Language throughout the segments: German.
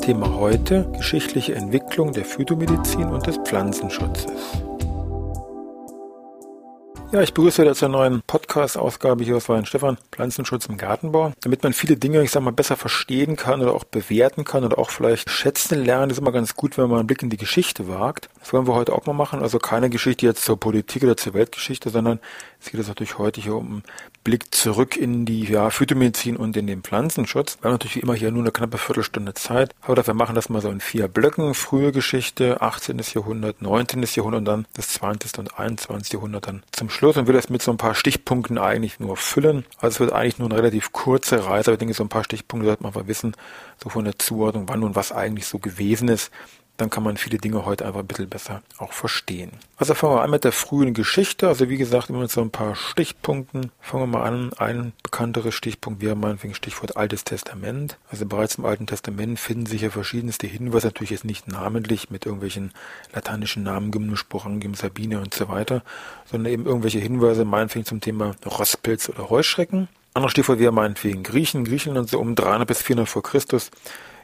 Thema heute geschichtliche Entwicklung der Phytomedizin und des Pflanzenschutzes. Ja, ich begrüße wieder zur neuen Podcast-Ausgabe hier aus Stefan Pflanzenschutz im Gartenbau. Damit man viele Dinge, ich sag mal, besser verstehen kann oder auch bewerten kann oder auch vielleicht schätzen lernen, ist immer ganz gut, wenn man einen Blick in die Geschichte wagt. Das wollen wir heute auch mal machen. Also keine Geschichte jetzt zur Politik oder zur Weltgeschichte, sondern es geht jetzt natürlich heute hier um Blick zurück in die ja, Phytomedizin und in den Pflanzenschutz. Wir haben natürlich wie immer hier nur eine knappe Viertelstunde Zeit. Aber dafür machen das mal so in vier Blöcken. Frühe Geschichte, 18. Jahrhundert, 19. Jahrhundert und dann das 20. und 21. Jahrhundert dann zum Schluss. Und will das mit so ein paar Stichpunkten eigentlich nur füllen. Also es wird eigentlich nur eine relativ kurze Reise, aber ich denke, so ein paar Stichpunkte sollte man einfach wissen, so von der Zuordnung, wann und was eigentlich so gewesen ist dann kann man viele Dinge heute einfach ein bisschen besser auch verstehen. Also fangen wir an mit der frühen Geschichte. Also wie gesagt, immer mit so ein paar Stichpunkten. Fangen wir mal an. Ein bekannteres Stichpunkt wäre meinetwegen Stichwort Altes Testament. Also bereits im Alten Testament finden sich ja verschiedenste Hinweise, natürlich jetzt nicht namentlich mit irgendwelchen lateinischen Namen, Gymnum, Sporangim, Sabine und so weiter, sondern eben irgendwelche Hinweise, meinetwegen zum Thema Rostpilz oder Heuschrecken. Anderes Stichwort wäre meinetwegen Griechen. Griechenland so um 300 bis 400 vor Christus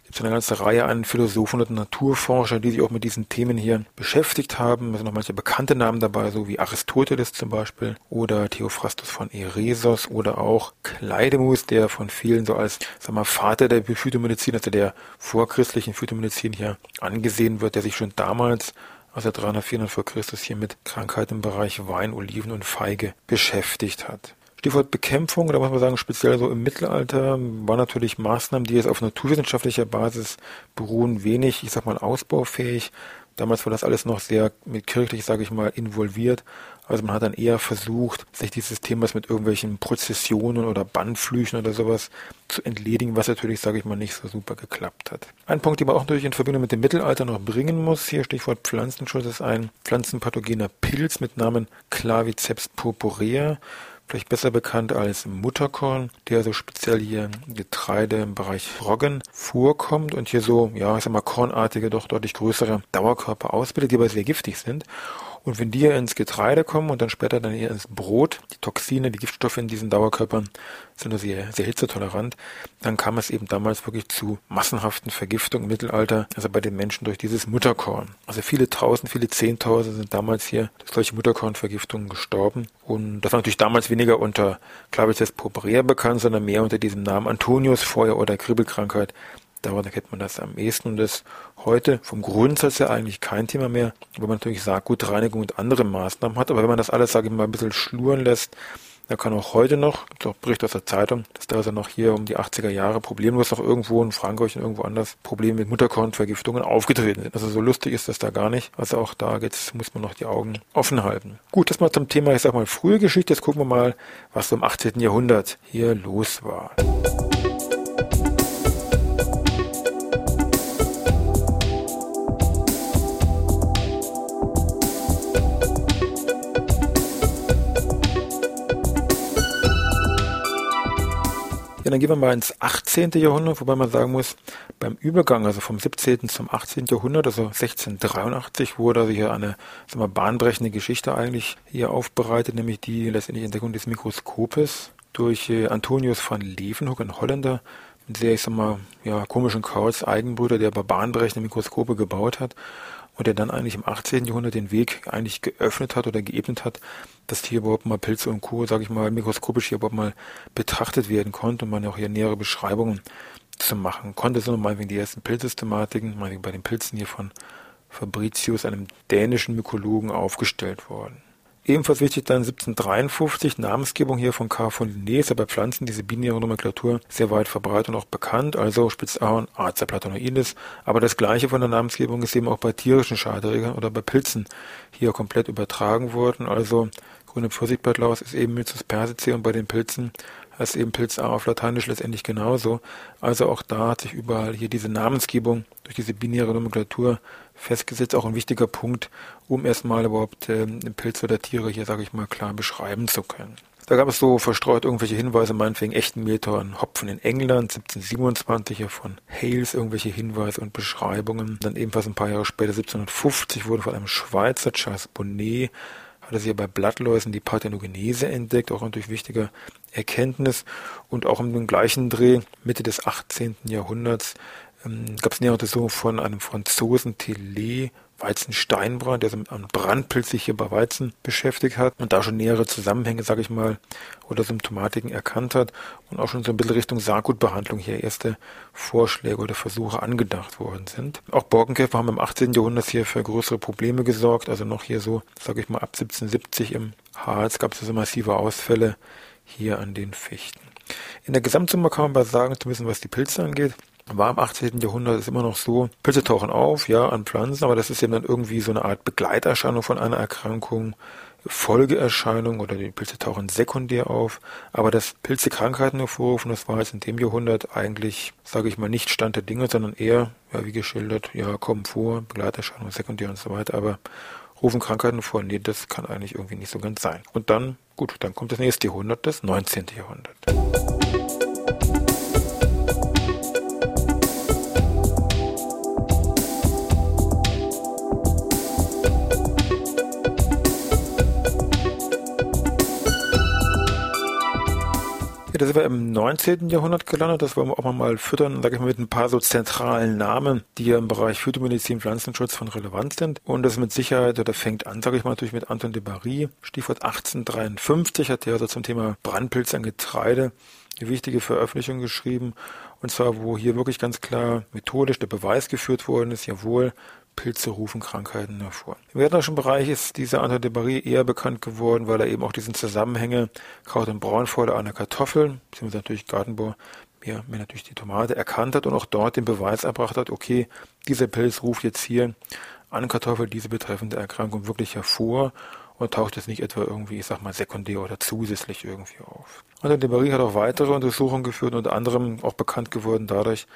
gibt eine ganze Reihe an Philosophen und Naturforscher, die sich auch mit diesen Themen hier beschäftigt haben. Es sind noch manche bekannte Namen dabei, so wie Aristoteles zum Beispiel oder Theophrastus von Eresos oder auch Kleidemus, der von vielen so als sag mal, Vater der Phytomedizin, also der vorchristlichen Phytomedizin hier angesehen wird, der sich schon damals also 300, 400 vor Christus hier mit Krankheiten im Bereich Wein, Oliven und Feige beschäftigt hat. Stichwort Bekämpfung, da muss man sagen, speziell so im Mittelalter waren natürlich Maßnahmen, die jetzt auf naturwissenschaftlicher Basis beruhen, wenig, ich sag mal, ausbaufähig. Damals war das alles noch sehr mit kirchlich, sage ich mal, involviert. Also man hat dann eher versucht, sich dieses Themas mit irgendwelchen Prozessionen oder Bannflüchen oder sowas zu entledigen, was natürlich, sage ich mal, nicht so super geklappt hat. Ein Punkt, den man auch natürlich in Verbindung mit dem Mittelalter noch bringen muss, hier Stichwort Pflanzenschutz, ist ein pflanzenpathogener Pilz mit Namen Claviceps purpurea vielleicht besser bekannt als Mutterkorn, der so speziell hier Getreide im Bereich Roggen vorkommt und hier so, ja, ich sag mal, kornartige, doch deutlich größere Dauerkörper ausbildet, die aber sehr giftig sind. Und wenn die hier ins Getreide kommen und dann später dann hier ins Brot, die Toxine, die Giftstoffe in diesen Dauerkörpern sind nur sehr, sehr hitzetolerant, dann kam es eben damals wirklich zu massenhaften Vergiftungen im Mittelalter, also bei den Menschen durch dieses Mutterkorn. Also viele Tausend, viele Zehntausend sind damals hier durch solche Mutterkornvergiftungen gestorben. Und das war natürlich damals weniger unter Clavices purpurea bekannt, sondern mehr unter diesem Namen Antoniusfeuer oder Kribbelkrankheit, Darunter kennt man das am ehesten und das heute vom Grundsatz her eigentlich kein Thema mehr, wo man natürlich Saatgutreinigung und andere Maßnahmen hat. Aber wenn man das alles, sage ich mal, ein bisschen schluren lässt, da kann auch heute noch, gibt auch Bericht aus der Zeitung, dass da also noch hier um die 80er Jahre problemlos noch irgendwo in Frankreich und irgendwo anders Probleme mit Mutterkornvergiftungen aufgetreten sind. Also so lustig ist das da gar nicht. Also auch da geht's, muss man noch die Augen offen halten. Gut, das mal zum Thema, ich sag mal, frühe Geschichte. Jetzt gucken wir mal, was so im 18. Jahrhundert hier los war. Ja, dann gehen wir mal ins 18. Jahrhundert, wobei man sagen muss, beim Übergang, also vom 17. zum 18. Jahrhundert, also 1683, wurde also hier eine sagen wir, bahnbrechende Geschichte eigentlich hier aufbereitet, nämlich die letztendliche Entdeckung des Mikroskopes durch äh, Antonius van Leeuwenhoek, ein Holländer, mit sehr, ich sag mal, ja, komischen Kauz, Eigenbrüder, der aber bahnbrechende Mikroskope gebaut hat und der dann eigentlich im 18. Jahrhundert den Weg eigentlich geöffnet hat oder geebnet hat, dass hier überhaupt mal Pilze und Co., sage ich mal, mikroskopisch hier überhaupt mal betrachtet werden konnte und man auch hier nähere Beschreibungen zu machen konnte. So mal wegen die ersten Pilzsystematiken, mal bei den Pilzen hier von Fabricius, einem dänischen Mykologen, aufgestellt worden. Ebenfalls wichtig dann 1753, Namensgebung hier von K. von Linné. Ist ja bei Pflanzen diese binäre Nomenklatur sehr weit verbreitet und auch bekannt, also Spitzahorn, Acer platonoides, aber das gleiche von der Namensgebung ist eben auch bei tierischen Schadträgern oder bei Pilzen hier komplett übertragen worden, also grüne Pfirsichblattlaus ist eben Myzus persicea und bei den Pilzen heißt eben Pilz A auf Lateinisch letztendlich genauso. Also auch da hat sich überall hier diese Namensgebung durch diese binäre Nomenklatur festgesetzt, auch ein wichtiger Punkt, um erstmal überhaupt äh, Pilze oder Tiere hier, sage ich mal, klar beschreiben zu können. Da gab es so verstreut irgendwelche Hinweise, meinetwegen echten Meter an Hopfen in England, 1727 hier von Hales irgendwelche Hinweise und Beschreibungen. Dann ebenfalls ein paar Jahre später, 1750, wurden von einem Schweizer, Charles Bonnet, hat er sich bei Blattläusen die Parthenogenese entdeckt, auch natürlich wichtige Erkenntnis. Und auch im gleichen Dreh, Mitte des 18. Jahrhunderts, ähm, gab es nähere Untersuchungen von einem Franzosen, Tillet, Weizensteinbrand, der mit einem Brandpilz sich hier bei Weizen beschäftigt hat und da schon nähere Zusammenhänge, sage ich mal, oder Symptomatiken erkannt hat und auch schon so ein bisschen Richtung Saatgutbehandlung hier erste Vorschläge oder Versuche angedacht worden sind. Auch Borkenkäfer haben im 18. Jahrhundert hier für größere Probleme gesorgt, also noch hier so, sage ich mal, ab 1770 im Harz gab es so massive Ausfälle hier an den Fichten. In der Gesamtsumme kann man aber sagen, zumindest was die Pilze angeht, war im 18. Jahrhundert ist immer noch so, Pilze tauchen auf, ja, an Pflanzen, aber das ist eben dann irgendwie so eine Art Begleiterscheinung von einer Erkrankung, Folgeerscheinung oder die Pilze tauchen sekundär auf, aber dass Pilze Krankheiten hervorrufen, das war jetzt in dem Jahrhundert eigentlich, sage ich mal, nicht Stand der Dinge, sondern eher, ja, wie geschildert, ja, kommen vor, Begleiterscheinung, sekundär und so weiter, aber rufen Krankheiten vor. Nee, das kann eigentlich irgendwie nicht so ganz sein. Und dann, gut, dann kommt das nächste Jahrhundert, das 19. Jahrhundert. Da sind wir im 19. Jahrhundert gelandet. Das wollen wir auch mal füttern, sage ich mal, mit ein paar so zentralen Namen, die ja im Bereich Phytomedizin, Pflanzenschutz von Relevanz sind. Und das mit Sicherheit, oder fängt an, sage ich mal, natürlich mit Anton de Barry. Stichwort 1853 hat er also zum Thema Brandpilz an Getreide eine wichtige Veröffentlichung geschrieben. Und zwar, wo hier wirklich ganz klar methodisch der Beweis geführt worden ist, jawohl, Pilze rufen Krankheiten hervor. Im gärtnerischen Bereich ist dieser Anton de Barry eher bekannt geworden, weil er eben auch diesen Zusammenhänge Kraut- und Braunfäule an der Kartoffel, beziehungsweise natürlich Gartenbau, mehr, mehr natürlich die Tomate, erkannt hat und auch dort den Beweis erbracht hat, okay, dieser Pilz ruft jetzt hier an Kartoffel diese betreffende Erkrankung wirklich hervor und taucht jetzt nicht etwa irgendwie, ich sag mal, sekundär oder zusätzlich irgendwie auf. Anton de Barry hat auch weitere Untersuchungen geführt, unter anderem auch bekannt geworden dadurch,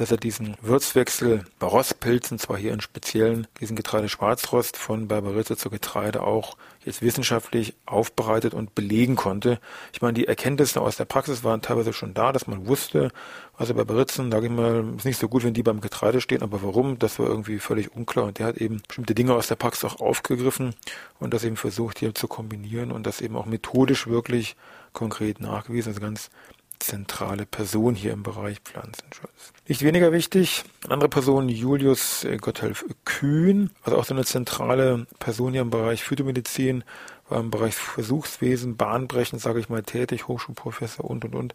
dass er diesen Würzwechsel bei Rostpilzen, zwar hier in speziellen, diesen Getreideschwarzrost von Barbarizze zu Getreide auch jetzt wissenschaftlich aufbereitet und belegen konnte. Ich meine, die Erkenntnisse aus der Praxis waren teilweise schon da, dass man wusste, also Barbaritzen, sage ich mal, ist nicht so gut, wenn die beim Getreide stehen, aber warum, das war irgendwie völlig unklar und der hat eben bestimmte Dinge aus der Praxis auch aufgegriffen und das eben versucht hier zu kombinieren und das eben auch methodisch wirklich konkret nachgewiesen, also ganz zentrale Person hier im Bereich Pflanzenschutz. Nicht weniger wichtig, eine andere Person, Julius Gotthelf Kühn, also auch so eine zentrale Person hier im Bereich Phytomedizin, war im Bereich Versuchswesen, bahnbrechend, sage ich mal, tätig, Hochschulprofessor und, und, und,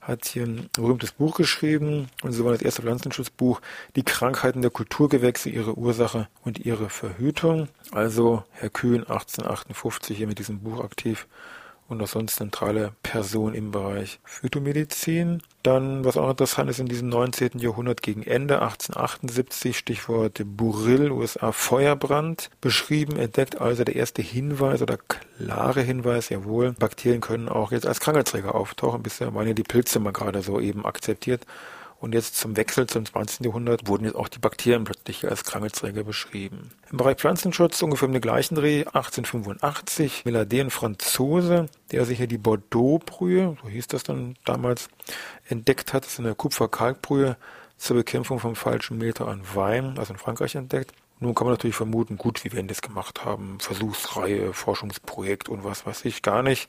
hat hier ein berühmtes Buch geschrieben, und so war das erste Pflanzenschutzbuch, die Krankheiten der Kulturgewächse, ihre Ursache und ihre Verhütung. Also Herr Kühn, 1858 hier mit diesem Buch aktiv und auch sonst zentrale Person im Bereich Phytomedizin. Dann, was auch interessant ist, in diesem 19. Jahrhundert gegen Ende 1878, Stichwort Burrill, USA Feuerbrand, beschrieben, entdeckt also der erste Hinweis oder klare Hinweis, jawohl, Bakterien können auch jetzt als Krankheitsträger auftauchen. Bisher waren ja die Pilze mal gerade so eben akzeptiert. Und jetzt zum Wechsel zum 20. Jahrhundert wurden jetzt auch die Bakterien plötzlich als Krankheitsträger beschrieben. Im Bereich Pflanzenschutz ungefähr im gleichen Dreh 1885 Millardet, Franzose, der sich hier die Bordeaux-Brühe, so hieß das dann damals, entdeckt hat. Das ist eine Kupfer-Kalkbrühe zur Bekämpfung vom falschen Meter an Wein, also in Frankreich entdeckt. Nun kann man natürlich vermuten, gut, wie werden das gemacht haben, Versuchsreihe, Forschungsprojekt und was weiß ich, gar nicht.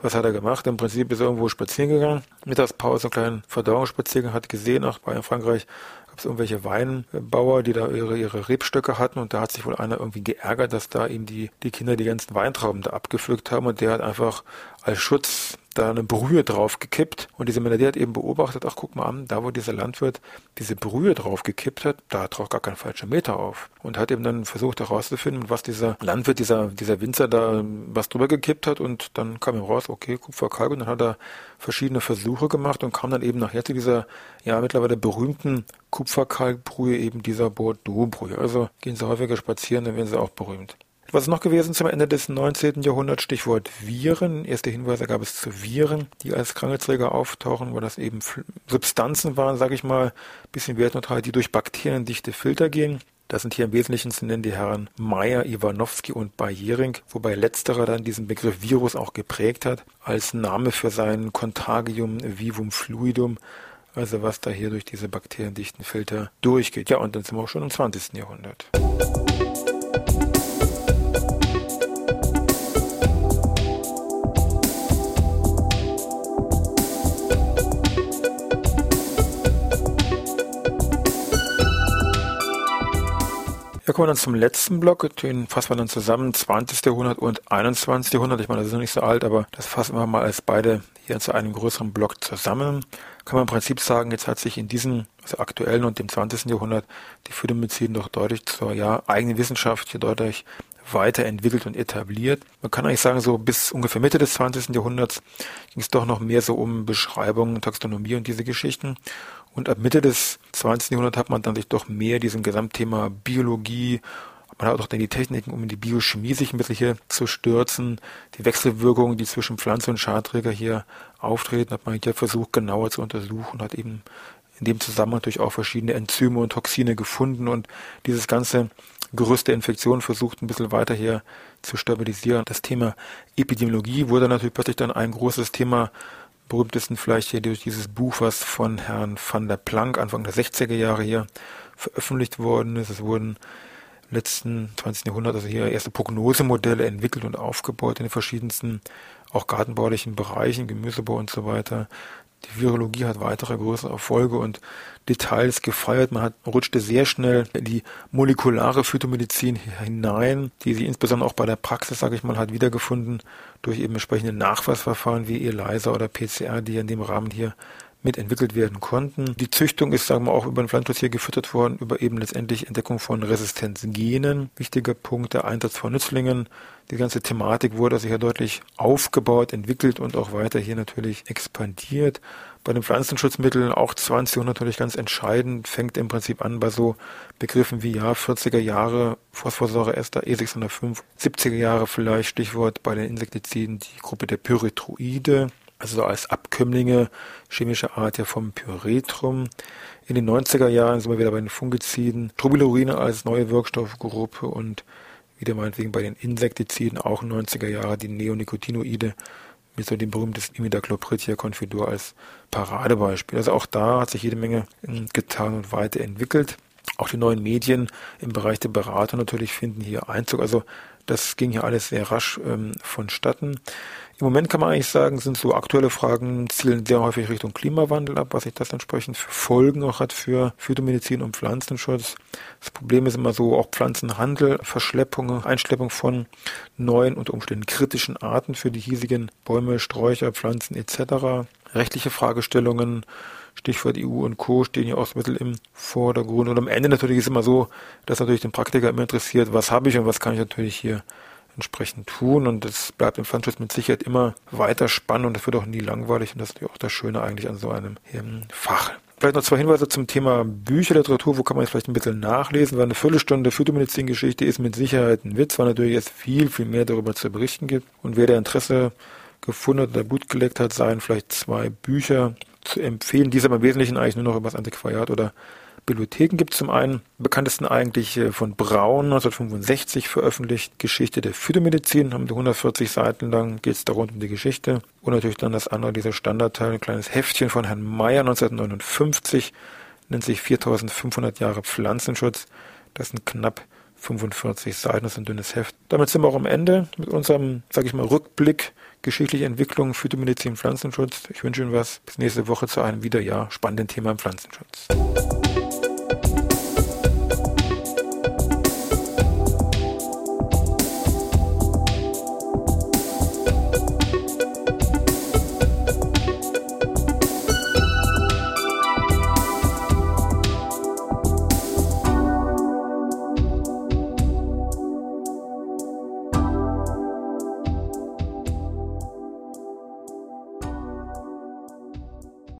Was hat er gemacht? Im Prinzip ist er irgendwo spazieren gegangen, Mittagspause, einen kleinen Verdauungsspaziergang, hat gesehen, ach, bei Frankreich gab es irgendwelche Weinbauer, die da ihre, ihre Rebstöcke hatten und da hat sich wohl einer irgendwie geärgert, dass da ihm die, die Kinder die ganzen Weintrauben da abgepflückt haben und der hat einfach als Schutz da eine Brühe drauf gekippt und diese Melodie hat eben beobachtet, ach guck mal an, da wo dieser Landwirt diese Brühe drauf gekippt hat, da taucht gar kein falscher Meter auf und hat eben dann versucht herauszufinden, was dieser Landwirt, dieser, dieser Winzer da was drüber gekippt hat und dann kam ihm raus, okay, Kupferkalk und dann hat er verschiedene Versuche gemacht und kam dann eben nachher zu dieser ja mittlerweile berühmten Kupferkalkbrühe eben dieser Bordeaux-Brühe. Also gehen Sie häufiger spazieren, dann werden Sie auch berühmt. Was ist noch gewesen zum Ende des 19. Jahrhunderts? Stichwort Viren. Erste Hinweise gab es zu Viren, die als Krankheitsträger auftauchen, wo das eben Substanzen waren, sage ich mal, bisschen wertneutral, die durch bakteriendichte Filter gehen. Das sind hier im Wesentlichen zu nennen die Herren Meyer, Iwanowski und Bayering, wobei letzterer dann diesen Begriff Virus auch geprägt hat, als Name für sein Contagium vivum fluidum, also was da hier durch diese bakteriendichten Filter durchgeht. Ja, und dann sind wir auch schon im 20. Jahrhundert. Ja, kommen wir dann zum letzten Block. Den fassen wir dann zusammen. 20. Jahrhundert und 21. Jahrhundert. Ich meine, das ist noch nicht so alt, aber das fassen wir mal als beide hier zu einem größeren Block zusammen. Kann man im Prinzip sagen, jetzt hat sich in diesem, also aktuellen und dem 20. Jahrhundert, die Phytomedizin doch deutlich zur ja, eigenen Wissenschaft hier deutlich weiterentwickelt und etabliert. Man kann eigentlich sagen, so bis ungefähr Mitte des 20. Jahrhunderts ging es doch noch mehr so um Beschreibung, Taxonomie und diese Geschichten. Und ab Mitte des 20. Jahrhunderts hat man dann sich doch mehr diesem Gesamtthema Biologie, man hat auch dann die Techniken, um in die Biochemie sich ein bisschen hier zu stürzen. Die Wechselwirkungen, die zwischen Pflanze und Schadträger hier auftreten, hat man hier versucht genauer zu untersuchen, hat eben in dem Zusammenhang natürlich auch verschiedene Enzyme und Toxine gefunden und dieses ganze Gerüst der Infektion versucht ein bisschen weiter hier zu stabilisieren. Das Thema Epidemiologie wurde natürlich plötzlich dann ein großes Thema berühmtesten vielleicht hier durch dieses Buch, was von Herrn van der Planck Anfang der 60er Jahre hier veröffentlicht worden ist. Es wurden im letzten 20. Jahrhundert also hier erste Prognosemodelle entwickelt und aufgebaut in den verschiedensten, auch gartenbaulichen Bereichen, Gemüsebau und so weiter. Die Virologie hat weitere größere Erfolge und Details gefeiert. Man hat, rutschte sehr schnell in die molekulare Phytomedizin hinein, die sie insbesondere auch bei der Praxis, sage ich mal, hat wiedergefunden durch eben entsprechende Nachweisverfahren wie ELISA oder PCR, die in dem Rahmen hier mitentwickelt werden konnten. Die Züchtung ist, sagen wir, auch über den Pflanzenschutz hier gefüttert worden, über eben letztendlich Entdeckung von Resistenzgenen. Wichtiger Punkt, der Einsatz von Nützlingen. Die ganze Thematik wurde also hier deutlich aufgebaut, entwickelt und auch weiter hier natürlich expandiert. Bei den Pflanzenschutzmitteln auch 20 natürlich ganz entscheidend, fängt im Prinzip an bei so Begriffen wie ja 40er Jahre Phosphorsäureester E605, 70er Jahre vielleicht Stichwort bei den Insektiziden die Gruppe der Pyrethroide also als Abkömmlinge chemischer Art ja vom Pyretrum. In den 90er Jahren sind wir wieder bei den Fungiziden, Trobilurine als neue Wirkstoffgruppe und wieder meinetwegen bei den Insektiziden auch 90er Jahre die Neonicotinoide mit so dem berühmtesten Imidacloprid hier Confidur als Paradebeispiel. Also auch da hat sich jede Menge ähm, getan und weiterentwickelt. Auch die neuen Medien im Bereich der Beratung natürlich finden hier Einzug. Also das ging hier alles sehr rasch ähm, vonstatten. Im Moment kann man eigentlich sagen, sind so aktuelle Fragen, zielen sehr häufig Richtung Klimawandel ab, was sich das entsprechend für Folgen auch hat für Phytomedizin und Pflanzenschutz. Das Problem ist immer so, auch Pflanzenhandel, Verschleppung, Einschleppung von neuen, unter Umständen kritischen Arten für die hiesigen Bäume, Sträucher, Pflanzen etc. Rechtliche Fragestellungen, Stichwort EU und Co. stehen ja auch ein bisschen im Vordergrund. Und am Ende natürlich ist immer so, dass natürlich den Praktiker immer interessiert, was habe ich und was kann ich natürlich hier entsprechend tun. Und das bleibt im Pfandschutz mit Sicherheit immer weiter spannend und das wird auch nie langweilig. Und das ist auch das Schöne eigentlich an so einem Fach. Vielleicht noch zwei Hinweise zum Thema Bücherliteratur. Wo kann man jetzt vielleicht ein bisschen nachlesen? Weil eine Viertelstunde Phytomedizin-Geschichte ist mit Sicherheit ein Witz, weil natürlich jetzt viel, viel mehr darüber zu berichten gibt. Und wer der Interesse gefunden hat oder Blut gelegt hat, seien vielleicht zwei Bücher zu empfehlen. Diese aber im Wesentlichen eigentlich nur noch über das Antiquariat oder Bibliotheken gibt es zum einen, bekanntesten eigentlich äh, von Braun 1965 veröffentlicht, Geschichte der Phytomedizin, haben die 140 Seiten lang, geht es da rund um die Geschichte. Und natürlich dann das andere, dieser Standardteil, ein kleines Heftchen von Herrn Meyer 1959, nennt sich 4500 Jahre Pflanzenschutz. Das sind knapp 45 Seiten, das ist ein dünnes Heft. Damit sind wir auch am Ende mit unserem, sage ich mal, Rückblick geschichtliche Entwicklung, Phytomedizin, Pflanzenschutz. Ich wünsche Ihnen was. Bis nächste Woche zu einem wieder ja spannenden Thema im Pflanzenschutz.